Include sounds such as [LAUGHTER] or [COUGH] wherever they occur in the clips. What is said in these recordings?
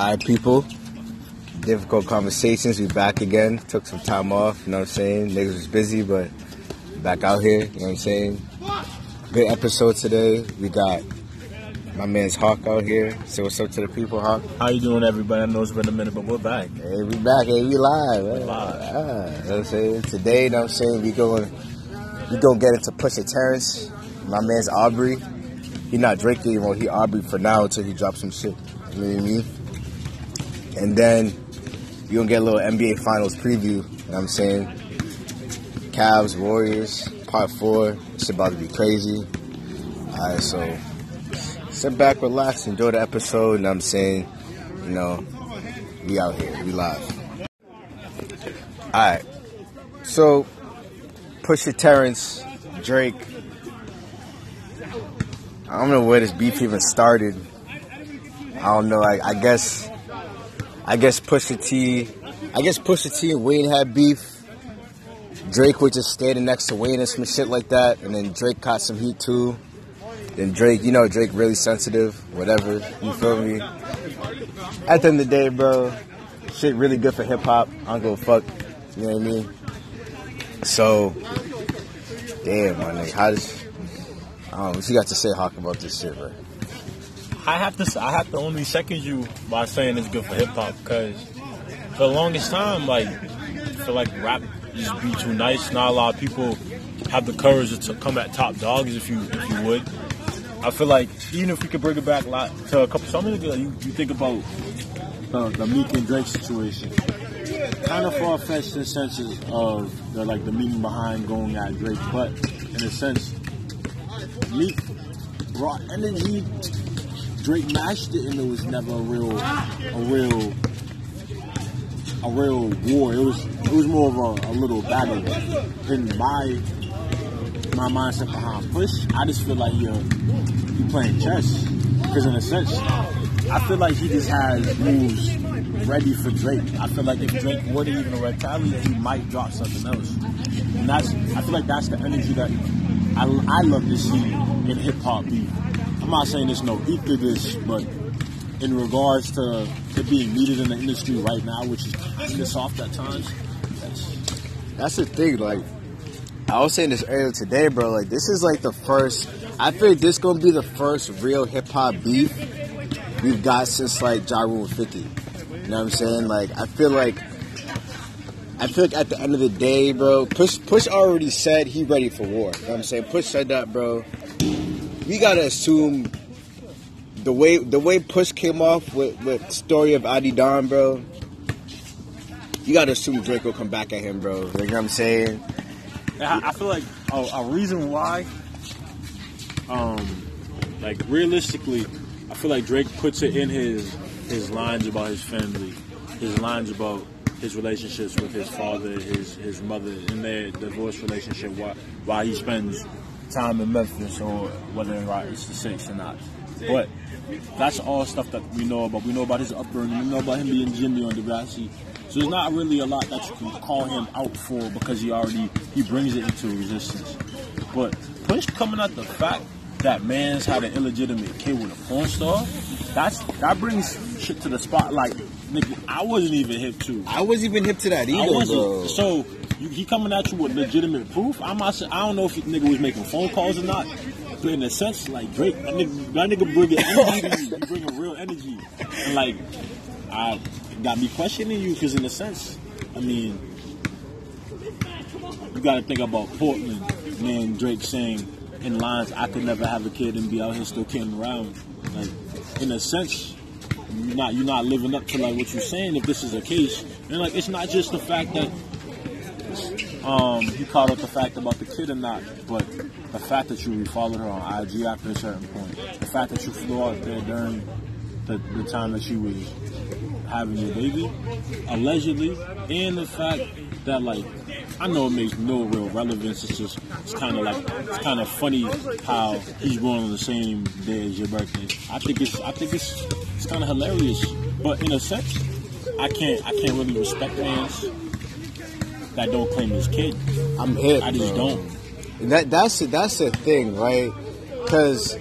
All right, people. Difficult conversations. We back again. Took some time off. You know what I'm saying? Niggas was busy, but back out here. You know what I'm saying? Good episode today. We got my man's Hawk out here. Say what's up to the people, Hawk. How you doing, everybody? I know it's been a minute, but we're back. Hey, we back. Hey, we live. We're live. Ah, you know what I'm saying? Today, you know what I'm saying? We going we gonna get into Pusha Terrence. My man's Aubrey. He not Drake anymore. He Aubrey for now until he drops some shit. You know what I mean? And then you're gonna get a little NBA Finals preview. You know what I'm saying? Cavs, Warriors, part four. It's about to be crazy. Alright, so sit back, relax, enjoy the episode. And I'm saying, you know, we out here, we live. Alright, so push Pusha Terrence, Drake. I don't know where this beef even started. I don't know. I, I guess, I guess Pusha T, I guess Pusha T and Wayne had beef. Drake was just standing next to Wayne and some shit like that, and then Drake caught some heat too. Then Drake, you know, Drake really sensitive, whatever. You feel me? At the end of the day, bro, shit really good for hip hop. I don't give a fuck. You know what I mean? So, damn, my nigga, how does? I don't know what you got to say, Hawk, about this shit, bro. I have to. I have to only second you by saying it's good for hip hop because for the longest time, like, feel like rap just be too nice. Not a lot of people have the courage to come at top dogs, if you if you would. I feel like even if we could bring it back lot to a couple something ago, you, you think about the, the Meek and Drake situation. Kind of far fetched in senses of the like the meaning behind going at Drake, but in a sense, Meek brought energy. Drake matched it, and it was never a real, a real, a real war. It was, it was more of a, a little battle. In my, my mindset behind Push, I just feel like you're, you playing chess. Because in a sense, I feel like he just has moves ready for Drake. I feel like if Drake were to even retaliate, he might drop something else. And that's, I feel like that's the energy that I, I love to see in hip hop beat. I'm not saying there's no beat to this, but in regards to it being needed in the industry right now, which is kind of soft at times, that's, That's the thing, like I was saying this earlier today, bro. Like this is like the first. I feel this gonna be the first real hip hop beef we've got since like Ja Rule 50. You know what I'm saying? Like I feel like I feel like at the end of the day, bro, Push Push already said he ready for war. You know what I'm saying? Push said that, bro. We gotta assume the way the way Push came off with with story of Adidon, bro. You gotta assume Drake will come back at him, bro. You know what I'm saying? I, I feel like a, a reason why, um, like realistically, I feel like Drake puts it in his his lines about his family, his lines about his relationships with his father, his his mother, in their divorce relationship. Why why he spends time in Memphis or whether it's the six or not, but. That's all stuff that we know about. We know about his upbringing. We know about him being Jimmy on Degrassi. So there's not really a lot that you can call him out for because he already he brings it into existence. But Push coming at the fact that man's had an illegitimate kid with a porn star, that's that brings shit to the spotlight. Nigga, I wasn't even hip to. I wasn't even hip to that I either, wasn't. So he coming at you with legitimate proof. I'm not. I don't know if the nigga was making phone calls or not. But in a sense, like Drake, that nigga, that nigga bringing energy you. Bringing real energy, and like, I got me questioning you because in a sense, I mean, you got to think about Portland. Man, Drake saying in lines, "I could never have a kid and be out here still kidding around." Like, in a sense, you're not you're not living up to like what you're saying if this is the case. And like, it's not just the fact that um, he caught up the fact about the kid or not, but the fact that you followed her on IG after a certain point, the fact that you flew out there during the, the time that she was having your baby, allegedly, and the fact that like I know it makes no real relevance. It's just it's kind of like it's kind of funny how he's born on the same day as your birthday. I think it's I think it's it's kind of hilarious, but in a sense, I can't I can't really respect fans that don't claim his kid. I'm hip. I just bro. don't. That that's the, that's the thing, right? Because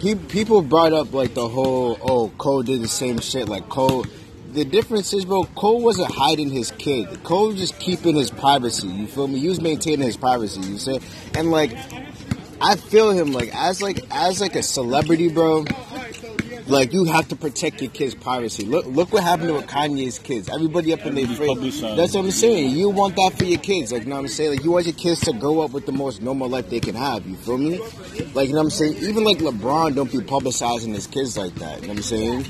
pe- people brought up like the whole oh Cole did the same shit like Cole. The difference is, bro, Cole wasn't hiding his kid. Cole was just keeping his privacy. You feel me? He was maintaining his privacy. You say, and like, I feel him like as like as like a celebrity, bro. Like you have to protect your kids' privacy. Look, look what happened with Kanye's kids. Everybody up in their face. That's what I'm saying. You want that for your kids, like you know what I'm saying. Like you want your kids to grow up with the most normal life they can have. You feel me? Like you know what I'm saying. Even like LeBron don't be publicizing his kids like that. You know what I'm saying?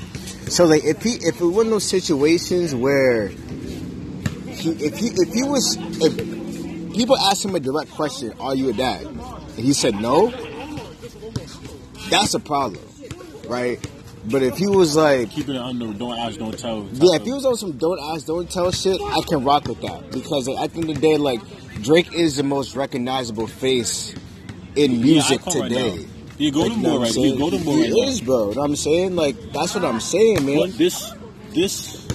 So like if he if it were one those situations where he if he if he was if people asked him a direct question, "Are you a dad?" and he said no, that's a problem, right? But if he was like, Keeping it under, don't ask, don't tell. yeah, if he was on some don't ask, don't tell shit, I can rock with that because like, at the end of the day, like Drake is the most recognizable face in music right today. now. He a golden Like, you know boy what I'm right- a saying? golden boy He right now. is, bro. You know what I'm saying? Like that's what I'm saying, man. But this, this,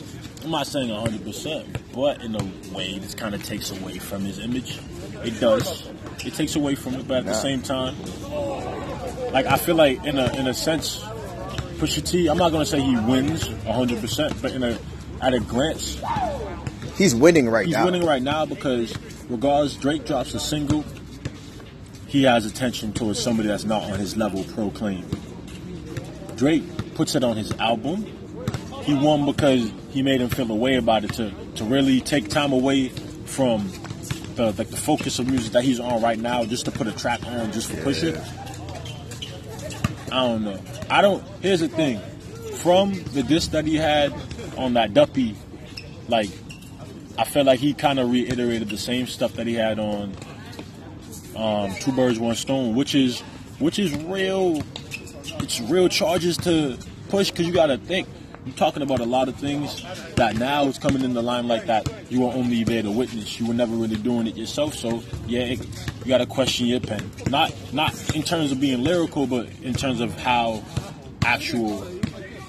I'm not saying 100, percent but in a way, this kind of takes away from his image. It does. It takes away from it, but at the same time, like I feel like in a in a sense, Pusha T. I'm not gonna say he wins 100, percent but in a at a glance, He's winning right he's now. He's winning right now because regardless, Drake drops a single, he has attention towards somebody that's not on his level. Proclaim. Drake puts it on his album. He won because he made him feel a way about it to to really take time away from the like the focus of music that he's on right now, just to put a track on just for Pusha. I don't know. I don't. Here's the thing. From the disc that he had on that Duppy, like I felt like he kind of reiterated the same stuff that he had on um, Two Birds One Stone, which is which is real. It's real charges to push because you got to think. You're talking about a lot of things that now is coming in the limelight that you were only there to witness. You were never really doing it yourself. So yeah, it, you got to question your pen. Not not in terms of being lyrical, but in terms of how actual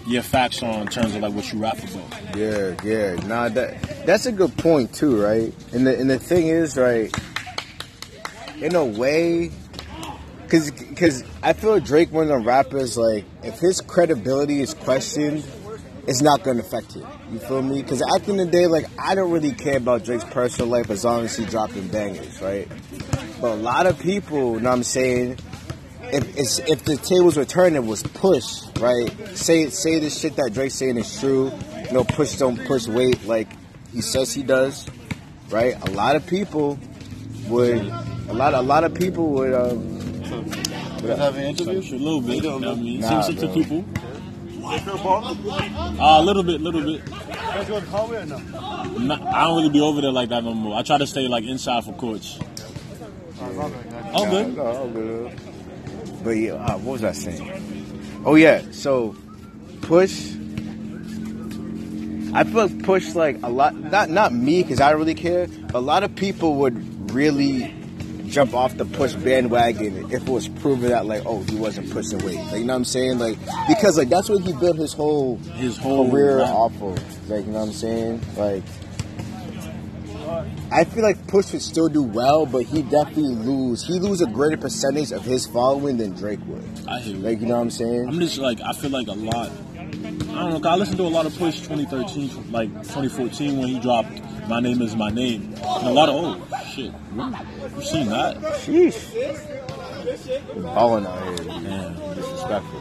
your facts are in terms of like what you rap about. Yeah, yeah. Nah, that that's a good point too, right? And the and the thing is, right? In a way, because because I feel Drake one of the rappers like if his credibility is questioned, it's not going to affect him. You feel me? Because at the end of the day, like I don't really care about Drake's personal life as long as he dropping bangers, right? But a lot of people, you know what I'm saying, if it's, if the tables were turned, it was push, right? Say say the shit that Drake's saying is true. You know, push don't push weight like he says he does, right? A lot of people would, a lot a lot of people would. Um, would Have an interview? A little bit. You know what I mean? Nah, Seems to bro. People. You feel ball? Uh, a little bit, little bit. Guys go to Conway or no? I don't really be over there like that no more. I try to stay like inside for courts. Oh, good. No, no, good. But yeah, uh, what was I saying? Oh yeah, so push. I feel like push like a lot. Not not me because I don't really care. A lot of people would really jump off the push bandwagon if it was proven that like oh he wasn't pushing weight. Like you know what I'm saying? Like because like that's what he built his whole His whole career life. off of. Like you know what I'm saying? Like. I feel like Push would still do well, but he definitely lose. He lose a greater percentage of his following than Drake would. I hear you. Like you know what I'm saying? I'm just like I feel like a lot. I don't know. I listened to a lot of Push 2013, like 2014 when he dropped "My Name Is My Name," and a lot of oh shit, you seen that? Sheesh. Balling out here, Man, disrespectful.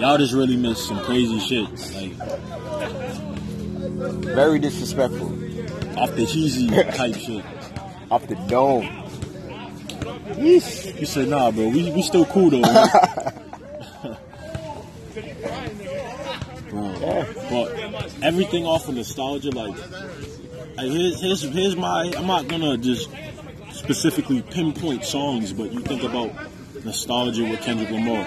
y'all just really missed some crazy shit, like Very disrespectful. off the cheesy type shit. [LAUGHS] Off the dome. Yeesh. He said, "Nah, bro, we we still cool though." man." [LAUGHS] [LAUGHS] Bro, but everything off of nostalgia, like, like here's, here's here's my. I'm not gonna just specifically pinpoint songs, but you think about nostalgia with Kendrick Lamar.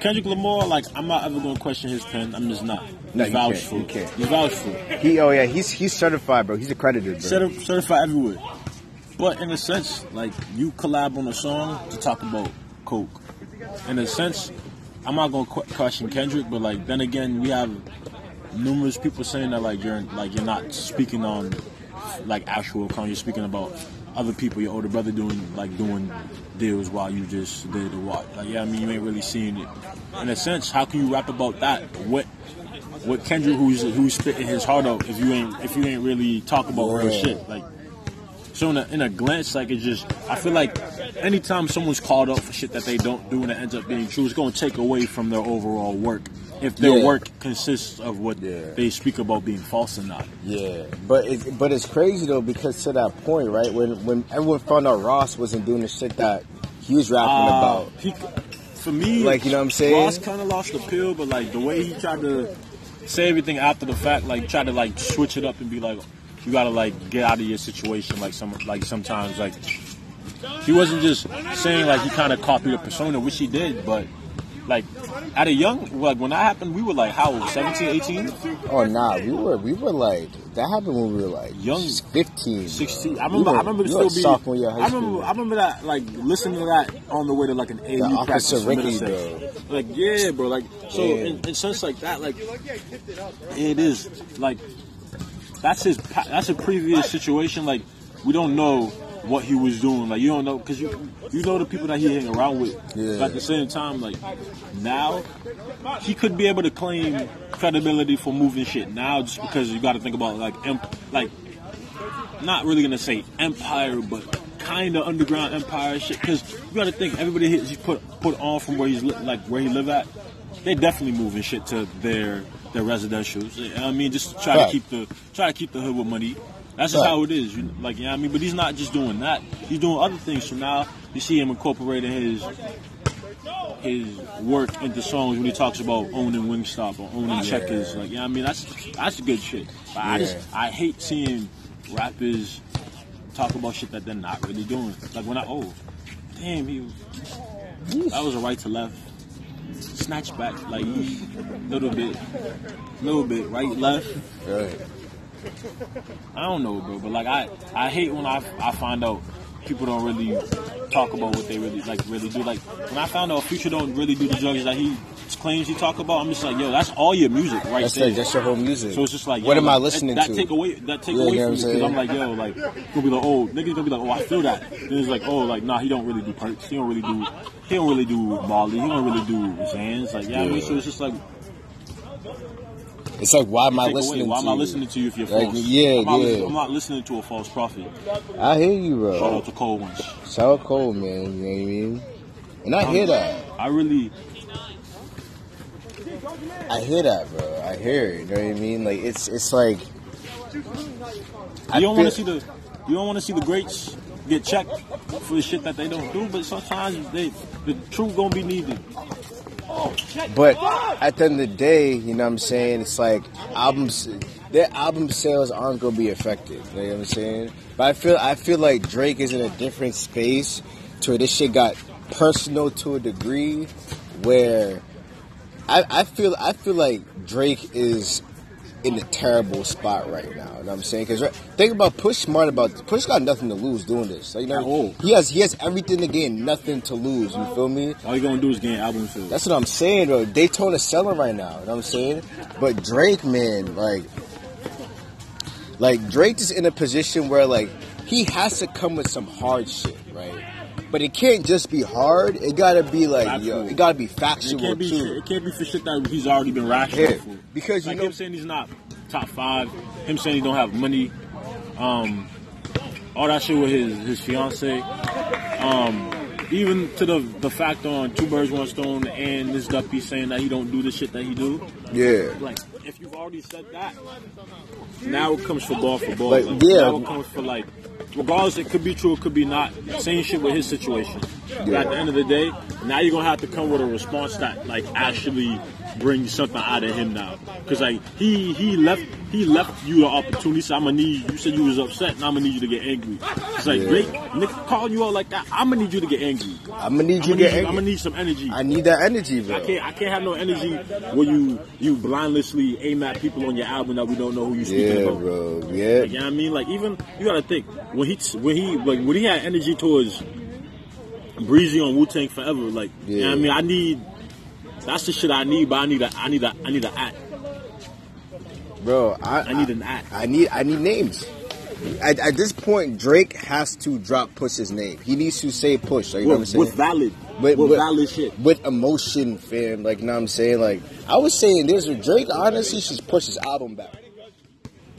Kendrick Lamar, like, I'm not ever gonna question his pen. I'm just not. No, He's you vouched can't, you can't. For. He oh yeah, he's he's certified, bro. He's accredited, bro. Certi- certified everywhere. But in a sense, like you collab on a song to talk about coke. In a sense, I'm not gonna question Kendrick, but like then again, we have numerous people saying that like you're like you're not speaking on like actual con. You're speaking about other people, your older brother doing like doing deals while you just did the walk. Like yeah, I mean you ain't really seeing it. In a sense, how can you rap about that? What what Kendrick who's who's spitting his heart out if you ain't if you ain't really talk about real shit like. So in a, in a glance, like it just, I feel like anytime someone's called out for shit that they don't do and it ends up being true, it's going to take away from their overall work. If their Yeah. work consists of what Yeah. they speak about being false or not. Yeah, but it, but it's crazy though because to that point, right? When when everyone found out Ross wasn't doing the shit that he was rapping Uh, about, he, for me, Like, you know what I'm saying? Ross kind of lost the pill, but like the way he tried to say everything after the fact, like try to like switch it up and be like, you gotta like get out of your situation, like some like sometimes like he wasn't just saying like he kind of copied a persona, which he did, but like at a young like when that happened, we were like how old, 17, 18? oh nah, we were we were like that happened when we were like Young. 15, bro. 16. I We remember. were- I remember we still be. sophomore year high I remember. school. I remember that like listening to that on the way to like an AU The practice. Officer Ricky, Middlesex. Like yeah, bro. Like so Yeah. in, in sense like that, like it is like that's his. That's a previous situation. Like we don't know what he was doing. Like you don't know because you you know the people that he hang around with. Yeah. But at the same time, like now he could be able to claim credibility for moving shit now just because you got to think about like emp- like not really gonna say empire but kind of underground empire shit because you got to think everybody he's put put on from where he's li- like where he live at they definitely moving shit to their their residentials I mean just to try Right. to keep the try to keep the hood with money that's just Right. how it is you know, like yeah you know what I mean but he's not just doing that he's doing other things so now you see him incorporating his his work into songs when he talks about owning Wingstop or owning Checkers. Like, yeah, I mean that's that's good shit. But I just I hate seeing rappers talk about shit that they're not really doing. Like when I oh, damn, he that was a right to left. Snatch back, like little bit, little bit, right, left. Right. I don't know, bro, but like I, I hate when I, I find out people don't really talk about what they really like really do. Like when I found out Future don't really do the drugs that he claims you talk about, I'm just like, yo, that's all your music right That's there. like that's your whole music. so it's just like, what yo, am I listening that, to? That take away, that take Yeah, away you know from me I'm because I'm like, yo, like gonna be like, oh, niggas gonna be like, oh, I feel that. Then it's like, oh, like nah, he don't really do perks. He don't really do, he don't really do Molly. He don't really do Xans. Like, yeah, I mean, so it's just like, It's like why am I take away. listening? Why to am I you? listening to you if you're Like, false? yeah, I'm not, yeah. Listening, I'm not listening to a false prophet. I hear you, Shout bro. out to Cole once. Shout out Cole, man. You know what I mean? And I um, hear that. I really, I hear that, bro. I hear it. You know what I mean? Like it's it's like. you don't want to see the, you don't want to see the greats get checked for the shit that they don't do. But sometimes they, the truth gonna be needed. But at the end of the day, you know what I'm saying? It's like albums, their album sales aren't gonna be affected. You know what I'm saying? But I feel I feel like Drake is in a different space to where this shit got personal to a degree where I, I feel I feel like Drake is in a terrible spot right now. You know what I'm saying? Because think about Push Smart about Push got nothing to lose doing this. Like, you know, he has he has everything to gain, nothing to lose. You feel me? All you gonna do is gain album sales. That's what I'm saying, bro. Daytona selling right now. You know what I'm saying? But Drake, man, like, like Drake is in a position where like he has to come with some hard shit, right? But it can't just be hard. It gotta be like, yo, it gotta be It factual can't be, too. it can't be for shit that he's already been rational Yeah, for. because you like know- him saying he's not top five, him saying he don't have money, um, all that shit with his his fiance, um, even to the the fact on Two Birds One Stone and this Duppy saying that he don't do the shit that he do. Yeah, Like if you've already said that, now it comes for ball for ball. Like, Like, yeah. Now it comes for like, regardless, it could be true, it could be not. Same shit with his situation. But at the end of the day, now you're gonna have to come with a response that like actually brings something out of him now. Cause like he he left he left you the opportunity. So I'm gonna need you said you was upset, and I'm gonna need you to get angry. It's like Yeah. Drake, nigga calling you out like that. I'm gonna need you to get angry. I'm gonna need you gonna get. you, I'ma need some energy. I need that energy, bro. I can't I can't have no energy where you you blindlessly aim at people on your album that we don't know who you speaking Yeah, about. bro. Yeah, Like, you know what I mean? Like even you gotta think when he when he like when he had energy towards Breezy on Wu Tang Forever, like you know what I mean? I need that's the shit I need, but I need a I need a I need a act. bro. I, I need an act. I need I need names. at, at this point, Drake has to drop Push's name. He needs to say Push. Like, you know what I'm saying? with valid, With- with, with- valid shit. with emotion, fam. Like, you know what I'm saying? Like, I was saying this with Drake, honestly, should push his album back.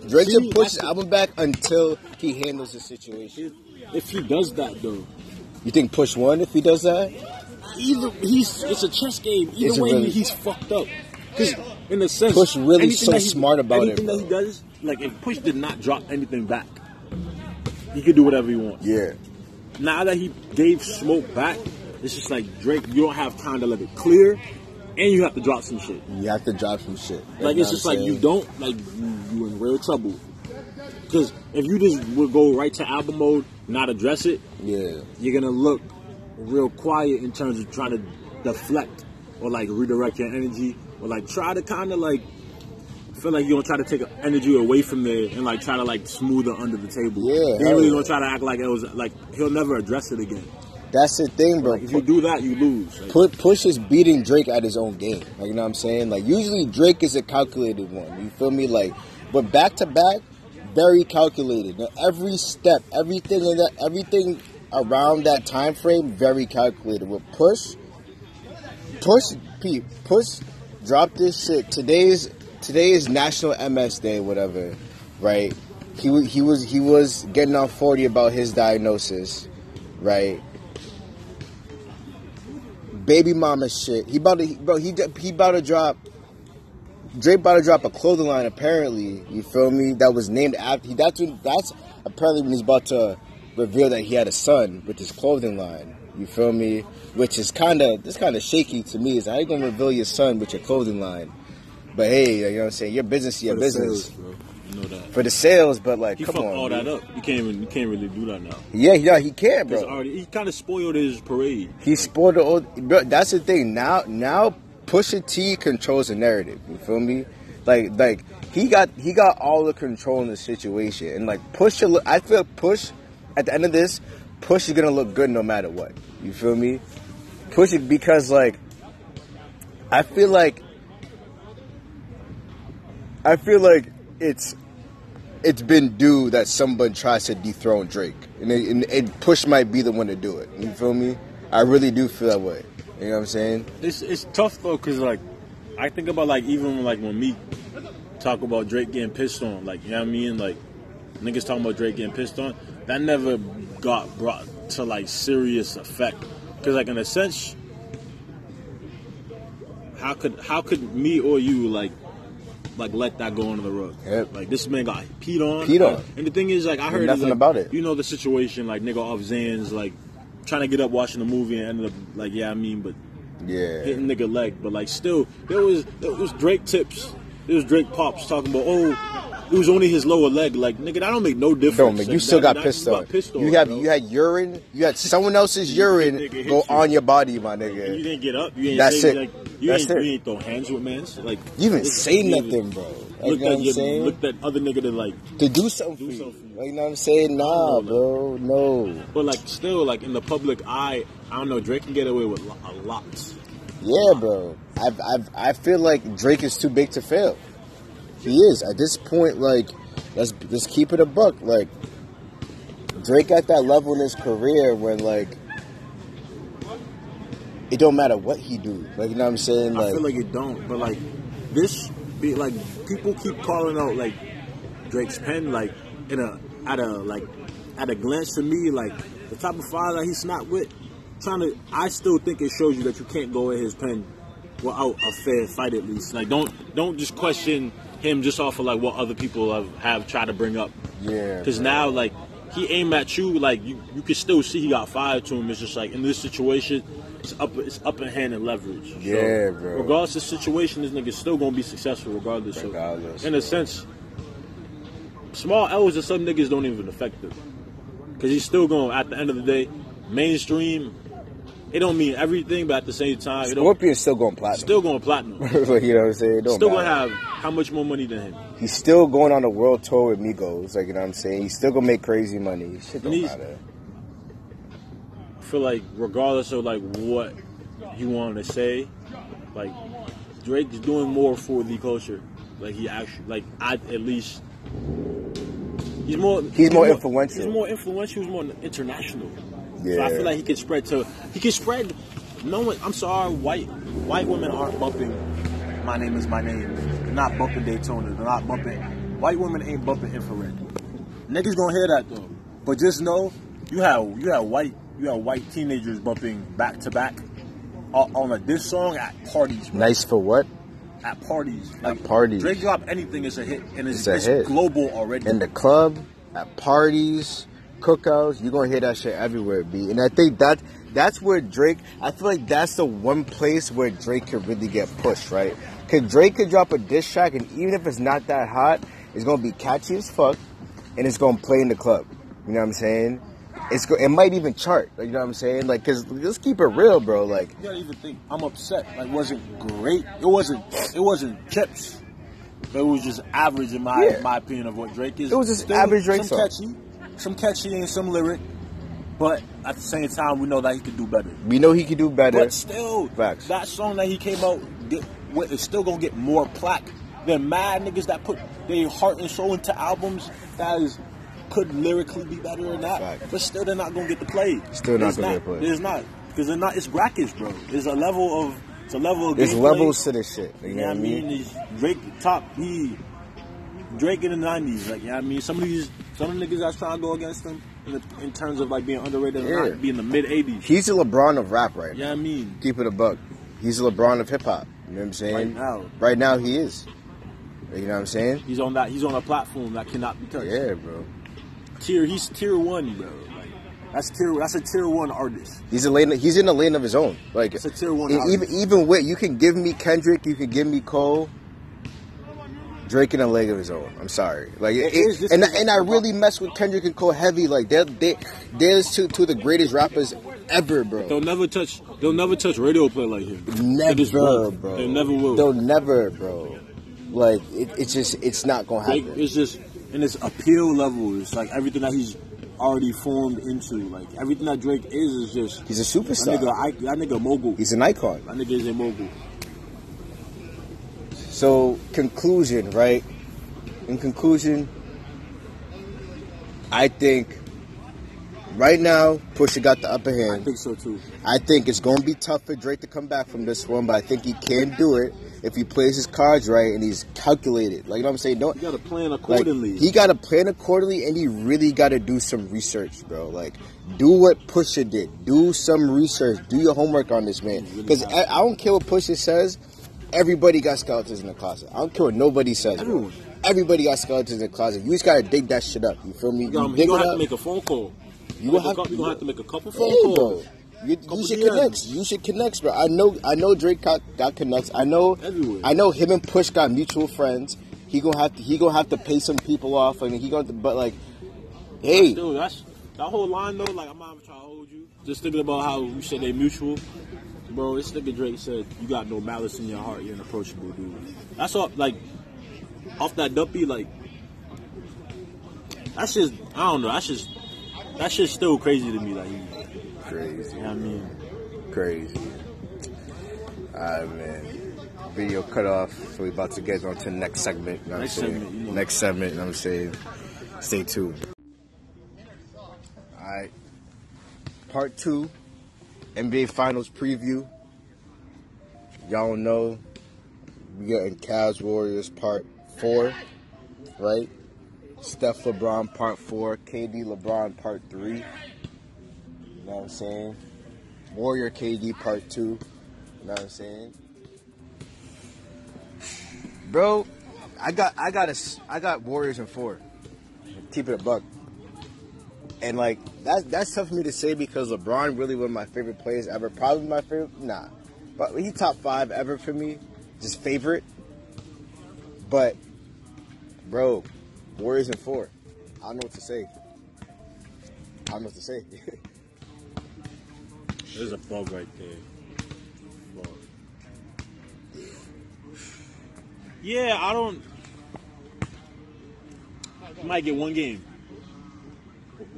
Drake See, should push his the- album back until he handles the situation. If, if he does that though, You think Push one if he does that? Either he's it's a chess game. Either It's way, really- he's fucked up. Because in a sense, Push really so he- smart about it, anything bro. that he does, like if Push did not drop anything back, he could do whatever he wants. Yeah. Now that he gave smoke back, it's just like Drake. You don't have time to let it clear, and you have to drop some shit. You have to drop some shit. Like it's just like you don't like you, you in real trouble. Because if you just would go right to album mode, not address it, Yeah. you're gonna look real quiet in terms of trying to deflect or like redirect your energy or like try to kind of like feel like you're gonna try to take energy away from there and like try to like smooth it under the table. Yeah, hell really yeah. gonna try to act like it was like he'll never address it again. That's the thing, bro. Like if you do that, you lose. Like, Put Push is beating Drake at his own game. Like you know what I'm saying? Like usually Drake is a calculated one. You feel me? Like but back to back, very calculated. Now, every step, everything in that everything around that time frame, very calculated. With Push, Push Pete, Push drop this shit. Today's today is National MS Day, whatever, right? He he was he was getting on forty about his diagnosis, right? baby mama shit. He about to, bro. He he about to drop. Drake about to drop a clothing line. Apparently, you feel me? That was named after. He, that's that's apparently when he's about to reveal that he had a son with his clothing line. You feel me? Which is kind of this kind of shaky to me. Is how you gonna reveal your son with your clothing line? But hey, you know what I'm saying? Your business, is your for the business sales, bro. You know that. for the sales. But like, He come fucked on, all dude. that up. You can't even you can't really do that now. Yeah, yeah, he can, bro. already he kind of spoiled his parade. He spoiled the old. Bro, that's the thing. Now, now Pusha T controls the narrative. You feel me? Like, like he got he got all the control in the situation, and like Pusha. I feel Push at the end of this, Push is gonna look good no matter what. You feel me? Push it because like I feel like I feel like it's it's been due that someone tries to dethrone Drake, and, it, and, and Push might be the one to do it. You feel me? I really do feel that way. You know what I'm saying? It's it's tough though, cause like I think about like even like when me talk about Drake getting pissed on, like you know what I mean, like niggas talking about Drake getting pissed on, that never got brought to like serious effect, cause like in a sense, how could how could me or you like like let that go under the rug? Yep. Like this man got peed on, Peed on. and the thing is like I heard nothing like, about it. You know the situation, like nigga off Xans, like trying to get up watching the movie and ended up like yeah I mean, but Yeah. hitting nigga leg, but like still, there was there was Drake tips, there was Drake pops talking about oh, it was only his lower leg. Like nigga, that don't make no difference. Don't make you Like, still that- got that- pissed you got pissed on. You have bro. you had urine. You had someone else's urine go on your body, my nigga. you didn't get up. You ain't That's say, it. Like, you That's ain't it. you ain't throw hands with man. Like You even say nothing, bro. Like, Look you know what at I'm your, saying? look that other nigga to like, to do something Do for you. something. Like, you know what I'm saying? Nah, bro. No. but like still like in the public eye, I don't know. Drake can get away with a lot. Yeah, bro. I I I feel like Drake is too big to fail. He is at this point. Like, let's let's keep it a buck. Like, Drake at that level in his career when like it don't matter what he do. Like, you know what I'm saying? Like, I feel like it don't, but like this, be like people keep calling out like Drake's pen, like in a at a like at a glance to me, like the type of fire that he's not with. Trying to, I still think it shows you that you can't go at his pen without a fair fight at least. Like don't don't just question him just off of like what other people have, have tried to bring up. yeah, Because now, like, he aimed at you, like, you, you can still see he got fired to him. It's just like, in this situation, it's up it's up in hand and leverage. So, Yeah, bro. Regardless of the situation, this nigga's still going to be successful regardless. So, Regardless, in a sense, small L's and some niggas don't even affect him. Because he's still going, at the end of the day, mainstream, it don't mean everything, but at the same time, Scorpion's still going platinum. still going platinum. [LAUGHS] you know what I'm saying? Still going to have how much more money than him? He's still going on a world tour with Migos. Like, you know what I'm saying? He's still gonna make crazy money. Shit don't matter. I feel like regardless of like what he wanted to say, like Drake's doing more for the culture. Like he actually, like I at least He's more. He's more influential. He's more influential. He's more international. So I feel like he could spread to. He could spread. No one. I'm sorry. White white women aren't bumping. My name is my name. They're not bumping Daytona. They're not bumping. White women ain't bumping infrared. Niggas gonna hear that though. But just know you have you have white you have white teenagers bumping back to back on on a diss song at parties. bro. Nice for what? At parties. Like parties. Drake drop anything is a hit and it's, It's it's hit. global already. In the club, at parties, cookouts, you're gonna hear that shit everywhere, B. And I think that that's where Drake. I feel like that's the one place where Drake could really get pushed, right? Cause Drake could drop a diss track, and even if it's not that hot, it's gonna be catchy as fuck, and it's gonna play in the club. You know what I'm saying? It's go- it might even chart. Like, you know what I'm saying? Like, cause let's keep it real, bro. Like, You gotta even think. I'm upset. Like, wasn't great. It wasn't. It wasn't chips. But it was just average in my Yeah. my opinion of what Drake is. It was just average Drake some song. catchy, some catchy and some lyric. But at the same time, we know that he could do better. we know he could do better. But still, Facts. that song that he came out what, is still gonna get more plaque than mad niggas that put their heart and soul into albums that is could lyrically be better than that. Facts. But still, they're not gonna get the play. Still not There's gonna get played. There's not because they're not. It's brackish, bro. There's a level of. It's a level of. There's levels to this shit. You You know know what I mean? He's Drake top. He Drake in the nineties. Like you know what I mean, some of these some of the niggas that's trying to go against him in, the, in terms of like being underrated Yeah. or not, be in the mid eighties. He's the LeBron of rap right now. what I mean? keep it a buck. He's the LeBron of hip hop. You know what I'm saying? Right now. Right now he is. You know what I'm saying? He's on that. He's on a platform that cannot be touched. Yeah, bro. Tier. He's tier one, bro. Like that's tier. That's a tier one artist. He's a lane. He's in a lane of his own. Like It's a tier one e- artist. even even with you can give me Kendrick, you can give me Cole. Drake in a leg of his own. I'm sorry. Like it, is- this and is- and I really mess with Kendrick and Cole heavy. Like they're they they're two two of the greatest rappers ever, bro. They'll never touch. They'll never touch radio play like him. They just Never, won't. bro. They never will. They'll never, bro. Like it, it's just it's not gonna Drake happen. it's just in his appeal level. It's like everything that he's already formed into. Like everything that Drake is is just He's a that superstar. nigga. I, that nigga mogul. He's an icon. That nigga is a mogul. So conclusion, right? In conclusion, I think right now Pusha got the upper hand. I think so too. I think it's going to be tough for Drake to come back from this one, but I think he can do it if he plays his cards right and he's calculated. Like you know what I'm saying? Don't You got to plan like accordingly. he got to plan accordingly, and he really got to do some research, bro. Like do what Pusha did. Do some research. Do your homework on this man. Because I, I don't care what Pusha says. Everybody got skeletons in the closet. I don't care what nobody says. bro. Everybody got skeletons in the closet. You just gotta dig that shit up. You feel me? you gonna, dig you gonna have up. to make a phone call. You You gonna have to- you have to make a couple Yeah, phone bro. calls. You, Couple you should connect. You should connect, bro. I know. I know Drake got, got connects. I know. Everywhere. I know him and Push got mutual friends. He gonna have to. He gonna have to pay some people off. I mean, he gonna. But like, hey, Dude, that's that whole line though. Like I'm not even trying to hold you. Just thinking about how you said they mutual, bro. This nigga Drake said you got no malice in your heart. You're an approachable dude. That's all. Like off that Duppy, like that's just I don't know. That's just that shit's still crazy to me. Like crazy. you know what I mean. crazy. Alright, man. Video cut off. So we about to get on to the next segment. You know what Next I'm saying? segment, you know. Next segment. You know what I'm saying? Stay tuned. All right. Part two. NBA Finals preview. Y'all know we getting Cavs Warriors part four, right? Steph LeBron part four, KD LeBron part three. You know what I'm saying? Warrior KD part two. You know what I'm saying? Bro, I got I got a I got Warriors in four. Keep it a buck. And like that that's tough for me to say because LeBron really one of my favorite players ever. Probably my favorite nah. But he top five ever for me. Just favorite. But bro, Warriors in four. I don't know what to say. I don't know what to say. [LAUGHS] There's a bug right there. Yeah, I don't. Might get one game.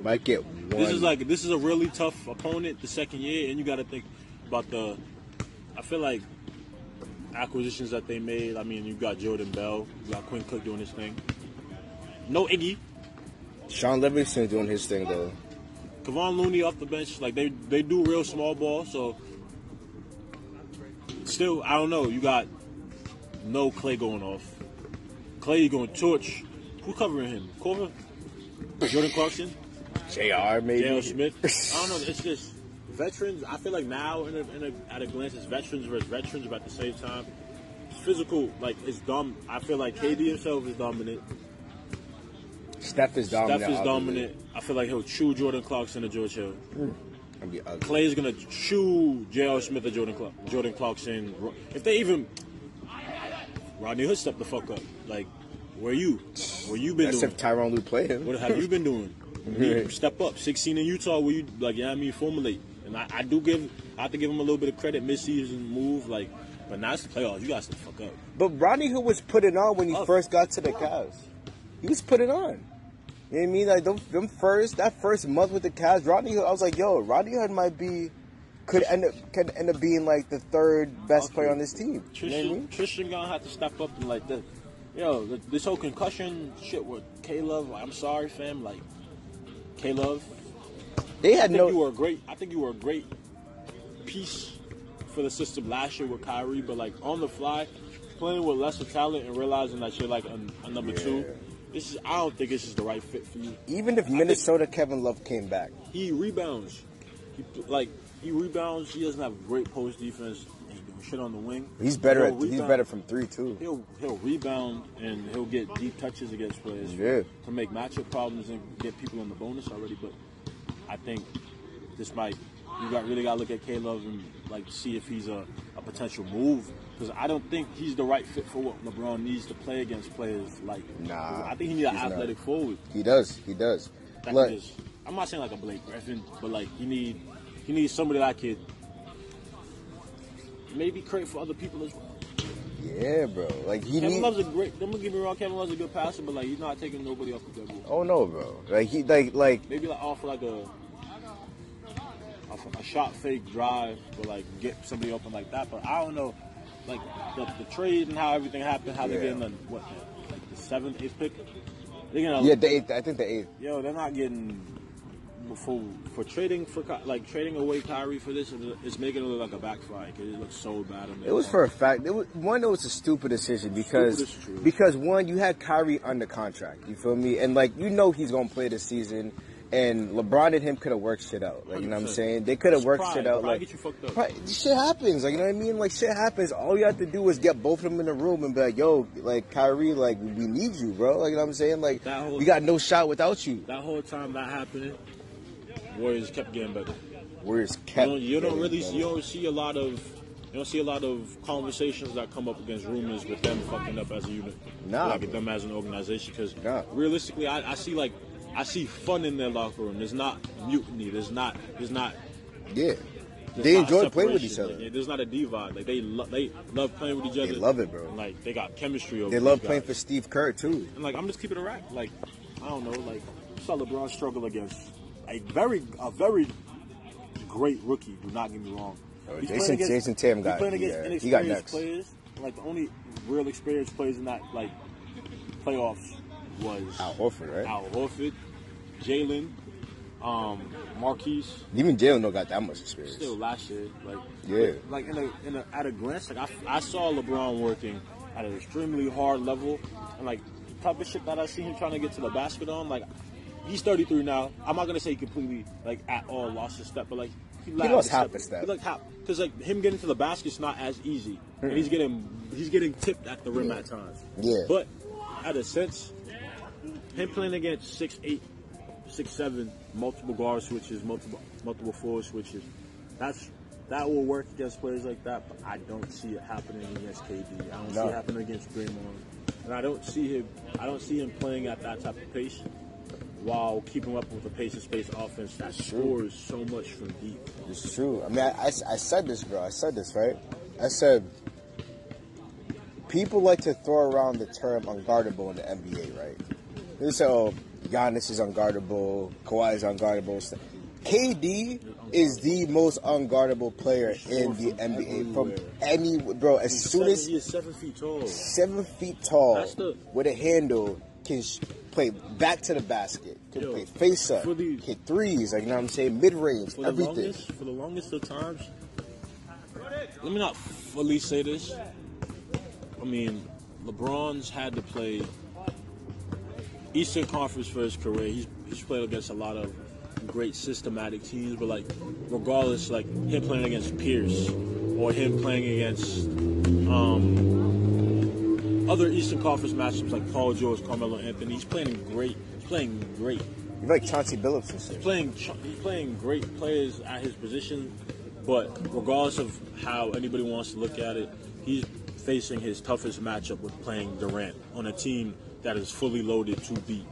Might get one. This is like this is a really tough opponent the second year, and you got to think about the. I feel like acquisitions that they made. I mean, you got Jordan Bell, you got Quinn Cook doing his thing. No Iggy, Shaun Livingston doing his thing though. Kevon Looney off the bench, like they they do real small ball. So still, I don't know. You got no Clay going off. Clay going torch. Who covering him? Korver? Jordan Clarkson? Jr. Maybe. Smith? [LAUGHS] I don't know. It's just veterans. I feel like now, in a, in a, at a glance, it's veterans versus veterans, but at the same time, it's physical. Like it's dumb. I feel like KD himself is dominant. Steph is dominant. Steph is obviously. dominant. I feel like he'll chew Jordan Clarkson or George Hill. Be ugly. Clay's gonna chew J.R. Smith or Jordan Clark, Jordan Clarkson. If they even Rodney Hood stepped the fuck up. Like, where you? Where you been That's doing? if Tyronn Lue play him. What have you been doing? You step up. 16 in Utah, where you like, yeah, I mean, formulate. And I, I do give, I have to give him a little bit of credit. Mid-season move, like, but now it's the playoffs. You guys to fuck up. But Rodney Hood was putting on when he Oh. first got to the Cavs. He was putting on. You know what I mean? Like them, them first that first month with the Cavs, Rodney Hood. I was like, yo, Rodney Hood might be could end up could end up being like the third best Okay. player on this team. You know what I Tristan, mean? Tristan gonna have to step up and like the, yo, the, this whole concussion shit with Love. Like, I'm sorry, fam. Like, K Love. They had I think no. you were a great. I think you were a great piece for the system last year with Kyrie, but like on the fly, playing with lesser talent and realizing that you're like a, a number two. This is. I don't think this is the right fit for you. even if Minnesota Kevin Love came back, He rebounds. He like he rebounds. He doesn't have great post defense. Shit on the wing. he's better. At, he's better from three too. He'll he'll rebound and he'll get deep touches against players Yeah. to make matchup problems and get people in the bonus already. But I think this might you got really got to look at K Love and like see if he's a, a potential move because I don't think he's the right fit for what LeBron needs to play against players like. Nah, I think he needs an he's not. athletic forward. He does. He does. That Look, just, I'm not saying like a Blake Griffin, but like he need he needs somebody that could maybe create for other people as well. yeah, bro. Like he Kevin need. Love's a great. Don't get me wrong. Kevin Love's a good passer, but like he's not taking nobody off the dribble. Oh no, bro. Like he like like Maybe like off like a off a shot fake drive, but like get somebody open like that. But I don't know, like the, the trade and how everything happened, how they Yeah. getting the what the, like the seventh, eighth pick. They're gonna yeah. The eighth, I think the eighth. yo, they're not getting for for trading for like trading away Kyrie for this. It's making it look like a backfire because it looks so bad. On It was for a fact. It was, one, it was a stupid decision because Stupid because one, you had Kyrie under contract. You feel me? And like you know he's gonna play this season. And LeBron and him could have worked shit out. Like you know what I'm saying? They could have worked pride. shit out. Pride Like get you fucked up. pride- shit happens. Like you know what I mean? Like shit happens. All you have to do is get both of them in the room and be like, "Yo, like Kyrie, like we need you, bro." Like you know what I'm saying? Like That whole- we got no shot without you. That whole time that happening, Warriors kept getting better. You kept? don't, you don't really better. you don't see a lot of you don't see a lot of conversations that come up against rumors with them fucking up as a unit, Nah, like bro. them as an organization. Because Nah. realistically, I, I see like I see fun in their locker room. There's not mutiny. There's not there's not. Yeah, there's they enjoy playing with each other. Like, there's not a divide. Like they lo- they love playing with each other. They love it, bro. And, like they got chemistry. Over They love playing guys. for Steve Kerr too. And like I'm just keeping it rack. Like I don't know. Like saw LeBron struggle against a very a very great rookie. Do not get me wrong. Oh, Jason- playing Jayson Tatum he's got- playing against yeah, he got next. players. Like the only real experienced players in that like playoffs was Al Horford, right? Al Horford, Jalen, um, Marquise. Even Jalen don't got that much experience. Still last year, like Yeah. like in a, in a at a glance, like I, I saw LeBron working at an extremely hard level, and like the type of shit that I see him trying to get to the basket on, like he's 33 now. I'm not gonna say he completely like at all lost his step, but like he, lagged lost half a step. He like half because like him getting to the basket's not as easy, and he's getting he's getting tipped at the rim Yeah. at times. Yeah. but at a sense, him playing against six eight, six seven, multiple guard switches, multiple multiple forward switches. That's that will work against players like that, but I don't see it happening against KD. I don't see it happening against Draymond, and I don't see him. I don't see him playing at that type of pace while keeping up with the pace and space offense that true. scores so much from deep. It's true. I mean, I, I, I said this, bro. I said this, right? I said people like to throw around the term unguardable in the NBA, right? They say, oh, Giannis is unguardable, Kawhi is unguardable. KD is the most unguardable player in the NBA. From any, bro, as soon as seven feet tall. seven feet tall with a handle, can sh- play back to the basket, can Yo, play face up, the- hit threes, like you know what I'm saying, mid range, everything. longest for the longest of times. Let me not fully say this. I mean, LeBron's had to play Eastern Conference for his career. He's he's played against a lot of great systematic teams, but like regardless, like him playing against Pierce or him playing against um, other Eastern Conference matchups like Paul George, Carmelo Anthony, he's playing great. He's playing great You like Chauncey Billups and shit. playing he's playing great players at his position, but regardless of how anybody wants to look at it, he's facing his toughest matchup with playing Durant on a team that is fully loaded to beat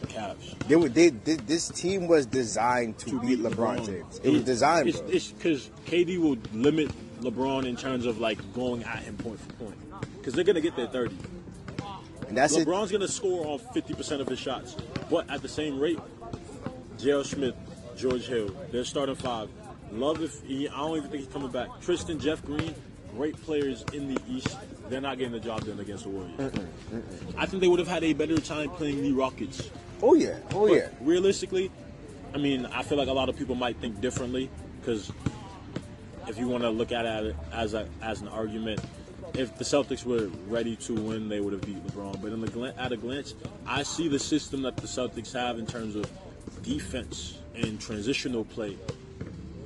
the Cavs. They were, they, they, this team was designed to, beat LeBron, James. It was designed. It's because KD will limit LeBron in terms of like going at him point for point because they're gonna get their thirty. and that's it. LeBron's gonna score on fifty percent of his shots, but at the same rate, J.R. Smith, George Hill, they're starting five. Love if he, I don't even think he's coming back. Tristan, Jeff Green, great players in the East. They're not getting the job done against the Warriors. I think they would have had a better time playing the Rockets. Oh yeah, oh But yeah. realistically, I mean, I feel like a lot of people might think differently because if you want to look at it as a, as an argument, if the Celtics were ready to win, they would have beat LeBron. But in the glan- at a glance, I see the system that the Celtics have in terms of defense and transitional play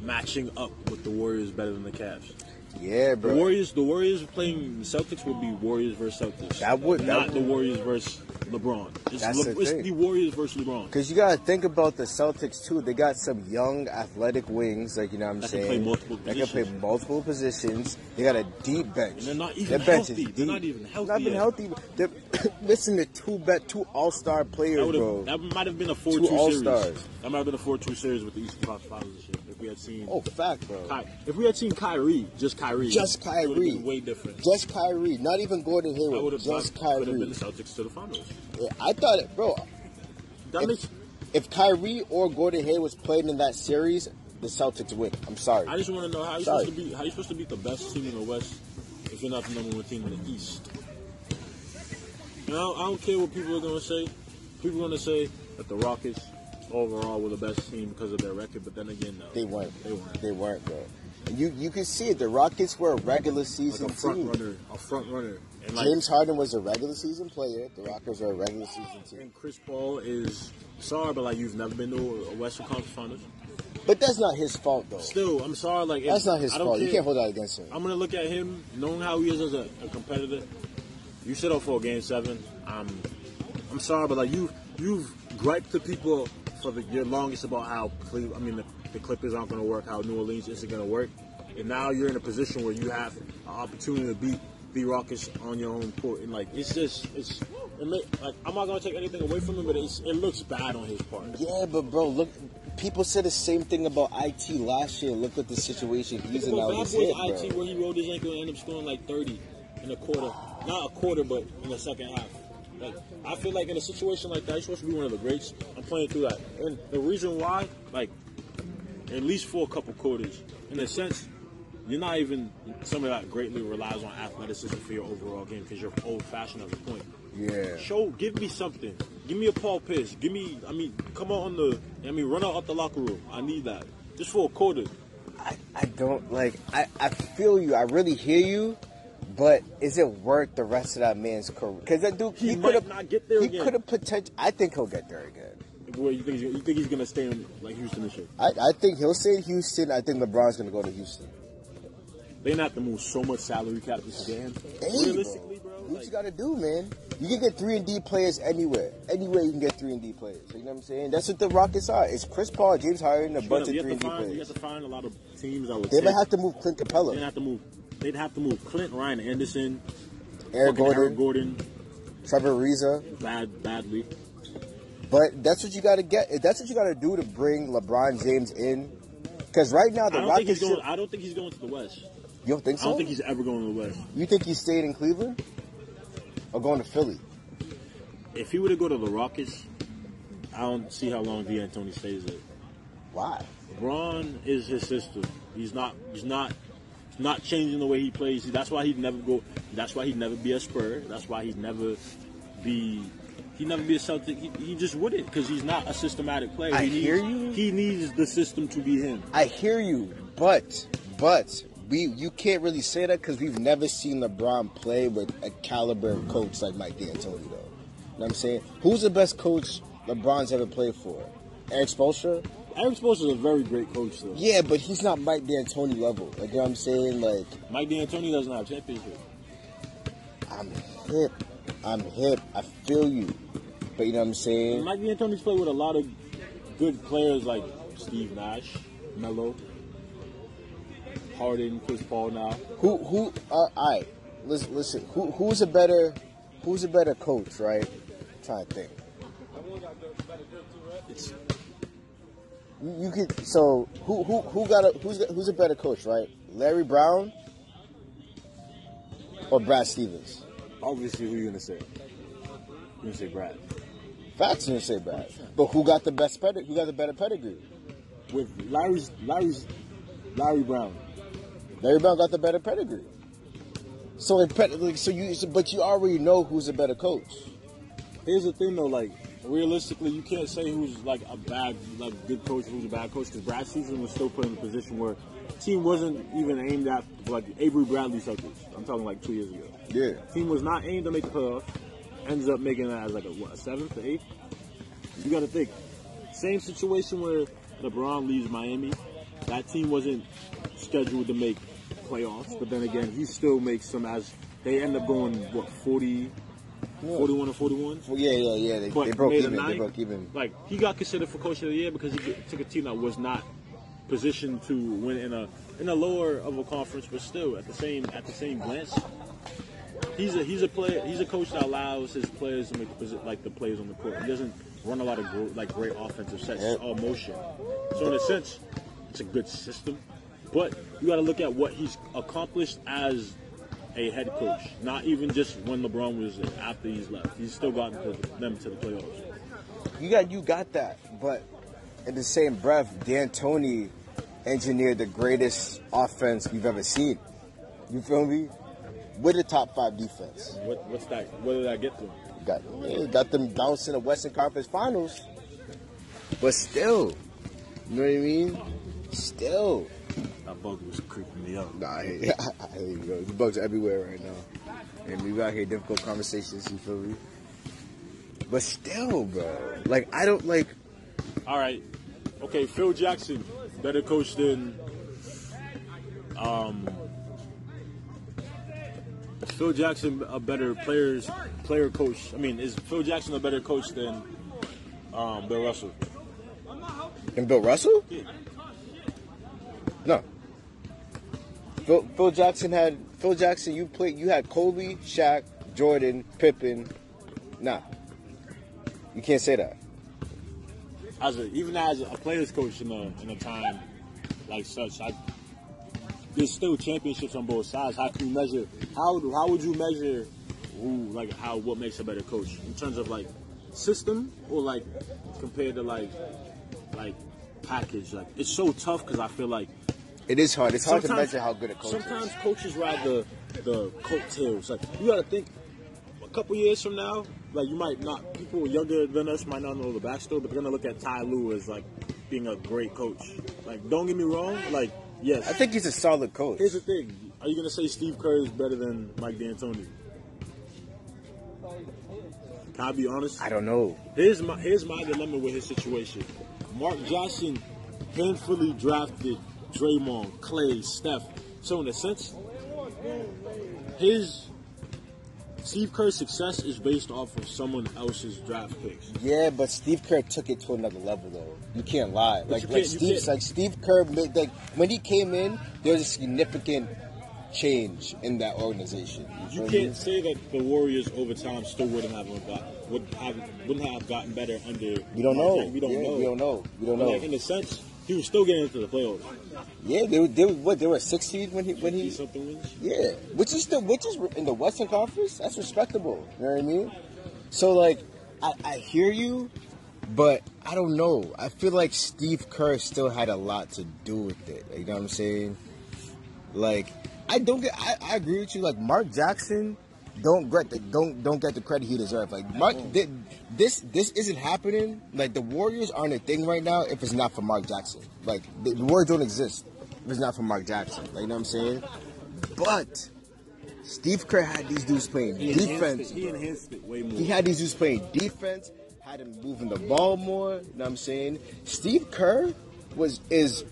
matching up with the Warriors better than the Cavs. Yeah, bro. The. Warriors, the Warriors playing Celtics would be Warriors versus Celtics. That would- that not would- the Warriors versus LeBron. It's, That's Le- the it's thing. the Warriors versus LeBron. Because you gotta think about the Celtics too. They got some young, athletic wings, like you know what I'm That can saying. play multiple That can play multiple positions. They got a deep bench. And they're not even Their bench healthy. is They're not even healthy Not even healthy. They're [COUGHS] listen to two bet two All Star players, That, bro. that might have been a 4 Two series. All-Stars. That might have been a 4 2 series with the Eastern Conference Finals and shit. If we had seen. oh, fact, bro. Ky- if we had seen Kyrie, just Kyrie. Just Kyrie. way different. Just Kyrie, not even Gordon would Hayward. Just could have been the Celtics to the finals. Yeah, I thought it, bro. That If, makes. if Kyrie or Gordon Hayward was playing in that series, the Celtics win. I'm sorry. I just want to know how you supposed to beat how you supposed to beat the best team in the West if you're not the number one team in the East. You know, I don't care what people are going to say. People are going to say that the Rockets overall were the best team because of their record, but then again, no, They weren't. They weren't. They weren't, bro. And you you can see it. The Rockets were a regular Like season a front team. runner, a front runner, and like James Harden was a regular season player. The Rockets are a regular season team. And Chris Paul is sorry, but like you've never been to a Western Conference Finals. But that's not his fault, though. Still, I'm sorry. Like if- That's not his I don't fault. You can't hold that against him. I'm gonna look at him, knowing how he is as a, a competitor. You sit up for a game seven. I'm, I'm sorry, but like you, you've griped to people for the your longest about how Cle- I mean the, the Clippers aren't gonna work, how New Orleans isn't gonna work, and now you're in a position where you have an opportunity to beat the Rockets on your own court, and like it's just it's. It may, like I'm not gonna take anything away from him, but it's, it looks bad on his part. Yeah, but bro, look. People said the same thing about IT last year. Look at the situation he's in now. Bad Boys IT bro. where he rolled his ankle and ended up scoring like 30 in a quarter. Not a quarter, but in the second half. Like I feel like in a situation like that, you're supposed to be one of the greats. I'm playing through that, and the reason why, like, at least for a couple quarters, in a sense, you're not even somebody that greatly relies on athleticism for your overall game because you're old fashioned at the point. Yeah. Show, give me something. Give me a Paul Pierce. Give me, I mean, come on the, I mean, run out of the locker room. I need that just for a quarter. I, I don't like. I, I feel you. I really hear you. But is it worth the rest of that man's career? Because that dude, He he, could have not get there again. He could have potential. I think he'll get there again. Where you think he's, you think he's gonna stay in like Houston and shit? I, I think he'll stay in Houston. I think LeBron's gonna go to Houston. They not have to move so much salary cap get. Hey, Realistically, bro, What like, you gotta do, man? You can get three and D players anywhere. Anywhere you can get three and D players. You know what I'm saying? That's what the Rockets are. It's Chris Paul, James Harden, a bunch of three and D find, you have to find a lot of teams that would. They might have to move Clint Capela. They'd have to move. They'd have to move Clint Ryan Anderson, Eric Gordon, Eric Gordon, Trevor Ariza. bad badly. But that's what you gotta get. That's what you gotta do to bring LeBron James in. Because right now the he's Rockets. going. I don't think he's going to the West. you don't think so? I don't think he's ever going to the West. you think he's staying in Cleveland or going to Philly? If he were to go to the Rockets, I don't see how long D'Antoni stays there. Why? LeBron is his system. He's not. He's not. Not changing the way he plays. That's why he'd never go. That's why he'd never be a Spur. That's why he'd never be. He'd never be a Celtic. He, he just wouldn't because he's not a systematic player. I he needs, hear you. He needs the system to be him. I hear you, but but we you can't really say that because we've never seen LeBron play with a caliber of coach like Mike D'Antoni, though. You know what I'm saying? Who's the best coach LeBron's ever played for? Erik Spoelstra? Erik is a very great coach, though. Yeah, but he's not Mike D'Antoni level. Like you know what I'm saying? Like Mike D'Antoni doesn't have championship. I'm hip, I'm hip. I feel you, but you know what I'm saying? Mike D'Antoni's played with a lot of good players like Steve Nash, Melo, Harden, Chris Paul. Now Who who? Uh, all right, listen, listen. Who who's a better who's a better coach? Right? I'm trying to think. it's You, you could so who who who got a who's who's a better coach? Right? Larry Brown or Brad Stevens? obviously who you gonna say? You gonna say Brad? Facts gonna say Brad, but who got the best pedigree? Who got the better pedigree? With Larry's Larry's Larry Brown. Larry Brown got the better pedigree. So, so you, so, but you already know who's a better coach. Here's the thing though, like realistically, you can't say who's like a bad, like good coach, who's a bad coach, because Brad Stevens was still put in a position where team wasn't even aimed at like Avery Bradley Celtics. I'm talking like two years ago. Yeah. Team was not aimed to make the playoffs. Ends up making it as like a what, a seventh, or eighth. You got to think. Same situation where LeBron leaves Miami. That team wasn't scheduled to make playoffs, but then again, he still makes some as they end up going what 40, 41 or 41. Well, yeah, yeah, yeah. They, they broke even. They broke even. Like he got considered for coach of the year because he took a team that was not positioned to win in a in a lower of a conference, but still at the same at the same glance. He's a he's a player he's a coach that allows his players to make like the plays on the court. He doesn't run a lot of gro- like great offensive sets, it's all motion. So in a sense, it's a good system. But you got to look at what he's accomplished as a head coach. Not even just when LeBron was there, after he's left. He's still gotten to them to the playoffs. You got you got that, but in the same breath, D'Antoni engineered the greatest offense we've ever seen. You feel me? With a top five defense, What, what's that? What did I get to got got them bouncing the Western Conference Finals. But still, you know what I mean? Still, That bug was creeping me out. nah, I hate, [LAUGHS] I hate you, bro. The bugs are everywhere right now, and we got here difficult conversations. You feel me? But still, bro, like I don't like. All right. Okay, Phil Jackson, better coach than. Um, Phil Jackson a better players player coach? I mean, is Phil Jackson a better coach than um, Bill Russell? And Bill Russell? Yeah. Phil, Phil Jackson had Phil Jackson. You played. You had Kobe, Shaq, Jordan, Pippen. Nah, you can't say that. As a, even as a players coach in a in a time like such, I, there's still championships on both sides. How can you measure? How how would you measure who like how what makes a better coach in terms of like system or like compared to like like package? Like it's so tough because I feel like It is hard. It's hard to measure how good a coach Sometimes is. Sometimes coaches ride the the coattails. Like you got to think, a couple years from now, like you might not people younger than us might not know the backstory, but they're gonna look at Ty Lue as like being a great coach. Like don't get me wrong, like yes. I think he's a solid coach. Here's the thing: Are you gonna say Steve Kerr is better than Mike D'Antoni? Can I be honest? I don't know. Here's my here's my dilemma with his situation. Mark Jackson painfully drafted Draymond, Clay, Steph. So in a sense, his Steve Kerr's success is based off of someone else's draft picks. Yeah, but Steve Kerr took it to another level, though. You can't lie. Like, like can't- you Steve, like Steve Kerr, made, like when he came in, there was a significant change in that organization. You me? can't say that the Warriors over time still wouldn't have got would have wouldn't have gotten better under. We don't know. We don't Yeah, know. We don't know. We don't But, know. Like in a sense, he was still getting into the playoffs. Yeah, they were, they were what? They were six seed when he when he. something wins. Yeah, which is the which is in the Western Conference. That's respectable. You know what I mean? So like, I, I hear you, but I don't know. I feel like Steve Kerr still had a lot to do with it. You know what I'm saying? Like, I don't get. I, I agree with you. Like Mark Jackson don't get the don't don't get the credit he deserves. Like Mark, mm. thi- this this isn't happening. Like the Warriors aren't a thing right now if it's not for Mark Jackson. Like the Warriors don't exist if it's not for Mark Jackson. Like you know what I'm saying? But Steve Kerr had these dudes playing He defense. it. He enhanced it way more. He had these dudes playing defense, had him moving the ball more. You know what I'm saying? Steve Kerr was is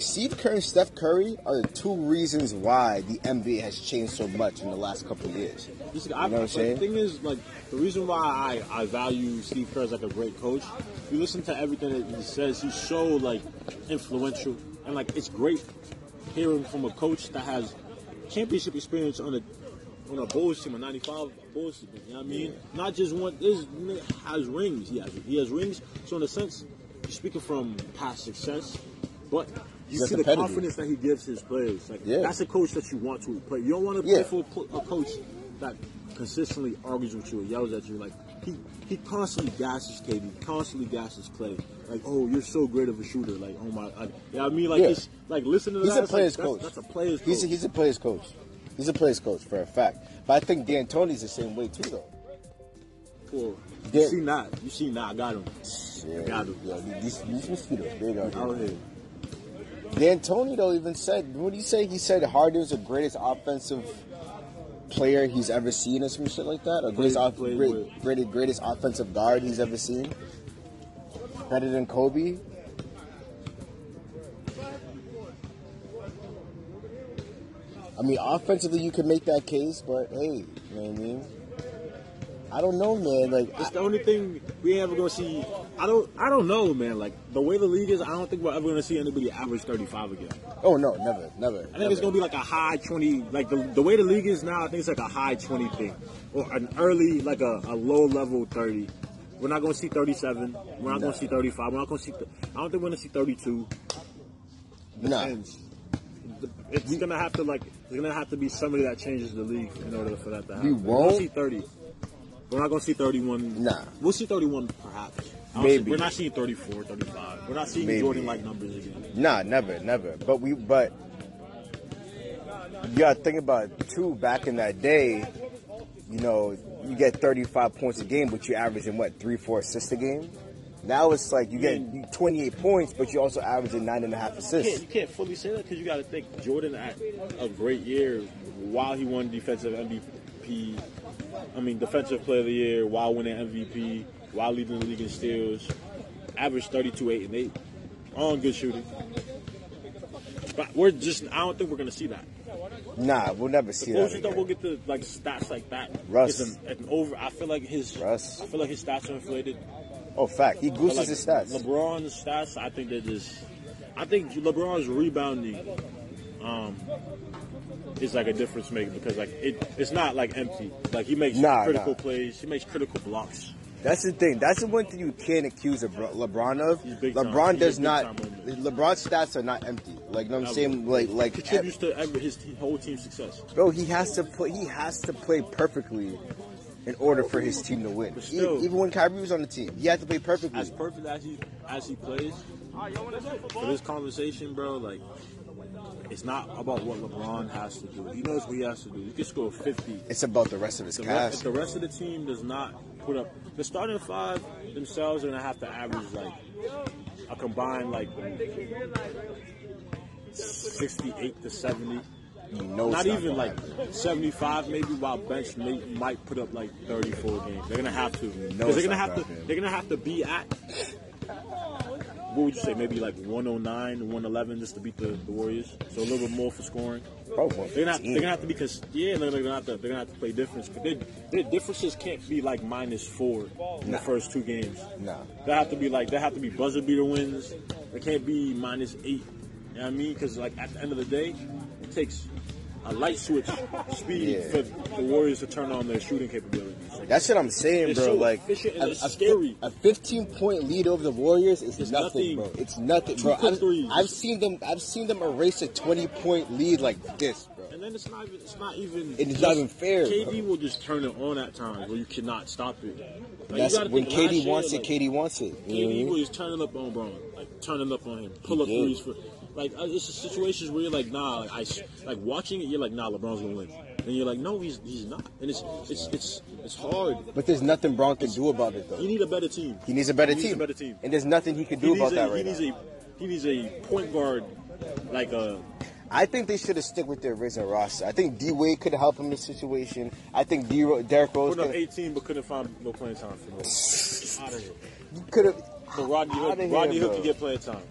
Steve Kerr and Steph Curry are the two reasons why the NBA has changed so much in the last couple of years. Listen, You I, know what I'm saying? The thing is, like, the reason why I, I value Steve Kerr as like a great coach, you listen to everything that he says, he's so like influential, and like it's great hearing from a coach that has championship experience on a on a Bulls team, a '95 Bulls team. You know what I mean? Not just one. This has rings. He has he has rings. So in a sense, you're speaking from past success, but. You see the confidence that he gives his players. Like Yeah. that's a coach that you want to play. You don't want to Yeah. play for a a coach that consistently argues with you and yells at you. Like he he constantly gasses KD, constantly gasses Clay. Like, oh, you're so great of a shooter. Like, oh my, I, yeah, I mean, like, Yeah. it's like listen to He's that. a player's like, coach. That's, that's a player's coach. He's a, he's a player's coach. He's a player's coach for a fact. But I think D'Antoni's the same way too, though. Cool. Yeah. you see not, you see not. I got him Yeah, Got him. yeah, these, these mosquitoes big out out here. Here. D'Antoni though even said, what did he say? He said Harden's the greatest offensive player he's ever seen, or some shit like that, or greatest, off, great, greatest, greatest offensive guard he's ever seen. Better than Kobe. I mean, offensively you can make that case, but hey, you know what I mean? I don't know, man. Like, It's I, the only thing we ain't ever gonna see. I don't, I don't know, man. Like the way the league is, I don't think we're ever gonna see anybody average 35 again. oh no, never, never. I think it's gonna be like a high 20, like the, the way the league is now. I think it's like a high 20 thing, or an early, like a, a low level 30. We're not gonna see 37. We're not gonna see 35. We're not gonna see. Th- I don't think we're gonna see 32. nah. Depends. It's gonna have to like. It's gonna have to be somebody that changes the league in order for that to happen. We won't? see 30. We're not gonna see 31. Nah. We'll see 31 perhaps. Maybe. see- we're not seeing 34, 35. We're not seeing Maybe. Jordan like numbers again. Nah, never, never. But we, but you gotta think about it, too. Back in that day, you know, you get 35 points a game, but you're averaging what three, four assists a game. Now it's like you get you 28 points, but you're also averaging nine and a half You assists. can't, you can't fully say that because you got to think Jordan had a great year while he won defensive MVP. I mean, defensive player of the year while winning MVP, while leading the league in steals, averaged 32, 8, and 8 on good shooting. But we're just, I don't think we're going to see that. Nah, we'll never see The that. again. we'll get to like stats like that Russ. an, an over. I feel like his, Russ. I feel like his stats are inflated. Oh, fact. He gooses like his stats. LeBron's stats, I think they're just. I think LeBron's rebounding um, is like a difference maker because like it, it's not like empty. Like he makes Nah, critical nah. plays, he makes critical blocks. That's the thing. That's the one thing you can't accuse of LeBron of. He's big time. LeBron He's does big not. time. LeBron's stats are not empty. Like, you know what I'm saying? Like, like contributes eh, to every, his whole team's success. Bro, he has to play. He has to play perfectly in order for his team to win. But still- even when Kyrie was on the team, he had to play perfectly. As perfect as he as he plays, for this conversation, bro, like it's not about what LeBron has to do. He knows what he has to do. He can score 50. It's about the rest of his The cast. if the rest of the team does not put up the starting five themselves are gonna have to average like a combined like sixty-eight to seventy. You know it's not even like happen. seventy-five, maybe. While bench may, might put up like thirty-four games. They're gonna have to it's they're gonna have to. happen. They're gonna have to be at. What would you say? Maybe like 109 111 just to beat the, the Warriors. So a little bit more for scoring. Bro, They're gonna, have, they're gonna have to be cause yeah, they're gonna have to they're gonna have to play difference. Their, their differences can't be like minus four in Nah. the first two games. Nah. They have to be like they have to be buzzer beater wins. They can't be minus eight. You know what I mean? Because like at the end of the day, it takes a light switch speed Yeah. for the Warriors to turn on their shooting capabilities. Like, That's what I'm saying, bro. so like a, a, scary. a 15 point lead over the Warriors is nothing, nothing. bro. It's nothing, bro. I've. I've seen them. I've seen them erase a 20 point lead like this, bro. and then it's not even it's not even It's not even fair, KD bro. will just turn it on at times where you cannot stop it. Like, you when KD year, wants it. like, KD wants it. You know what I KD mean? was turning up on Bron, like turning up on him, pull up threes for, like uh, it's just situations where you're like, nah, like I, like watching it, you're like, nah, LeBron's gonna win. and you're like, no, he's he's not, and it's it's it's it's hard. But there's nothing Bron can do about it though. He need a better team. He needs a better team. He needs team. a better team. And there's nothing he can do needs about a, that he needs now. a he needs a point guard like a I think they should have stick with their original roster. I think D Wade could help him in this situation. I think D Ro- Derrick Rose put up 18, but couldn't find no playing time for him. [LAUGHS] Out of here. could have. So Rodney here, Rodney Hood bro. can get playing time.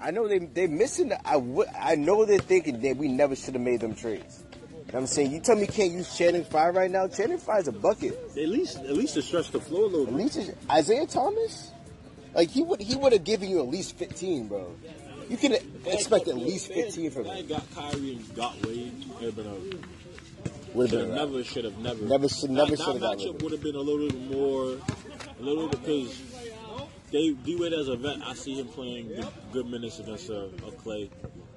I know they they missing. The, I. I know they're thinking that we never should have made them trades. You know what I'm saying you tell me you can't use Channing Frye right now. Channing Frye's a bucket. At least at least to stretch the floor a little At least it's- Isaiah Thomas, like he would he would have given you at least 15, bro. You can expect at least 15 from him. got Kyrie and got Wade. Would have been a Would have have been never, should have never. Never should- never should have got would have been a little bit more, a little bit because they D Wade as a vet, I see him playing good, good minutes against a, a Clay,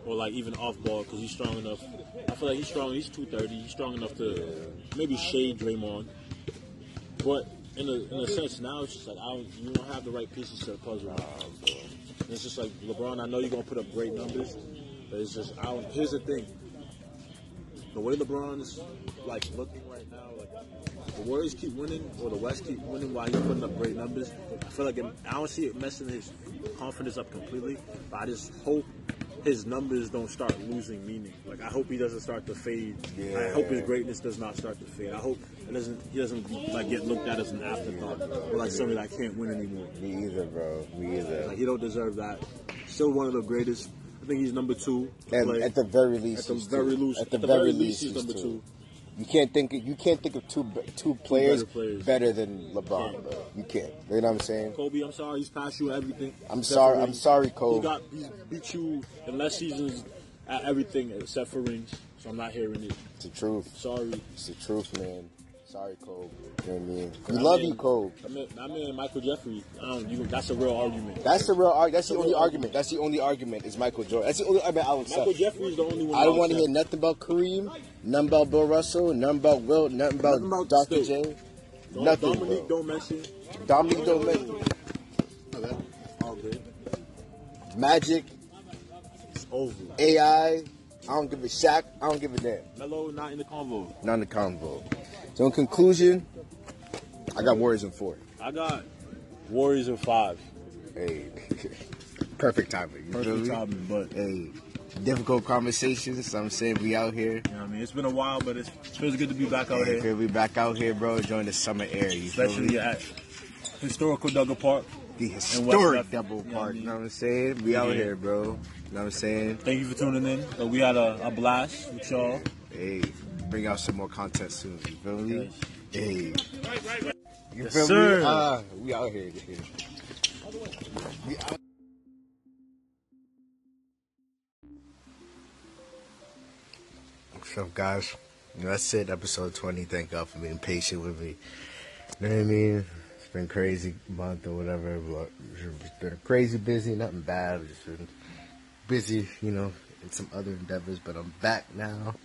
or like even off ball because he's strong enough. I feel like he's strong. He's two thirty. He's strong enough to maybe shade Draymond, but. In a, in a sense, now it's just like I don't, you don't have the right pieces to the puzzle. It's just like LeBron. I know you're gonna put up great numbers, but it's just I don't, here's the thing: the way LeBron's like looking right now, like the Warriors keep winning or the West keep winning while he's putting up great numbers. I feel like it, I don't see it messing his confidence up completely, but I just hope his numbers don't start losing meaning. Like I hope he doesn't start to fade. I hope his greatness does not start to fade. I hope it doesn't he doesn't like get looked at as an afterthought or like somebody that can't win anymore. Me either, bro. Me either. Like he don't deserve that. Still one of the greatest. I think he's number two. And at the very least, At the very least- At the, very, least, he's he's number two. You can't think you can't think of two two players, players. better than LeBron, bro. You can't. You know what I'm saying? Kobe, I'm sorry, he's passed you everything. I'm sorry- I'm sorry, He Kobe. got he beat you in less seasons at everything except for rings. So I'm not hearing it. It's the truth. Sorry. It's the truth, man. Sorry, Kobe. You know what I mean? We I love mean, you, Kobe. I mean, I mean Michael Jeffrey. Don't, you, that's a real argument. That's the real. Arg- that's the only argument. That's the only argument. Is Michael Jordan. That's the only argument I will Michael accept. Jeffrey is the only one. I don't want to hear nothing about Kareem, nothing about Bill Russell, nothing about Will, nothing about, Nothing about Dr. Still. J. Don't- Nothing, Dominique, bro. don't mention. Dominique don't mention oh, All good. Magic, It's over. AI. I don't give a Shaq. I don't give a damn. Melo not in the convo. Not in the convo. So in conclusion, I got Warriors in four. I got Warriors in five. Hey, [LAUGHS] perfect timing. You feel Perfect me? timing, but Hey, difficult conversations. So I'm saying we out here. You know what I mean? It's been a while, but it's, it feels good to be back out Hey, here, we back out here, bro, enjoying the summer air. You feel me? especially at historical Duggar Park. the West historic Lafayette. double You know what I park. You know what I'm saying? We out here, bro. You know what I'm saying? Thank you for tuning in. So we had a, a blast with y'all. Hey, bring out some more content soon. You feel me? Yes. Hey. You Yes, feel sir. me? Ah, we out here. We out- What's up, guys? You know, that's it, episode 20. Thank God for being patient with me. You know what I mean? It's been crazy month or whatever, but it's been crazy busy, nothing bad. Just been busy, you know, in some other endeavors, but I'm back now.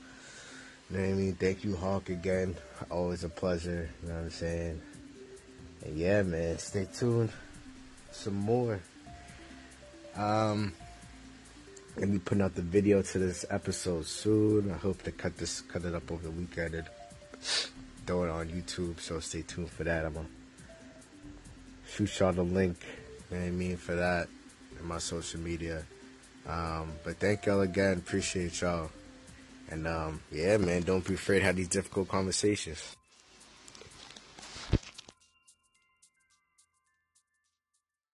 You know what I mean? Thank you, Hawk, again. Always a pleasure. You know what I'm saying? And yeah, man, stay tuned. Some more. Um, gonna be putting out the video to this episode soon. I hope to cut this, cut it up over the weekend and throw it on YouTube. So stay tuned for that. I'm gonna shoot y'all the link. You know what I mean for that in my social media. Um, but thank y'all again. Appreciate y'all. And um, yeah, man, don't be afraid to have these difficult conversations.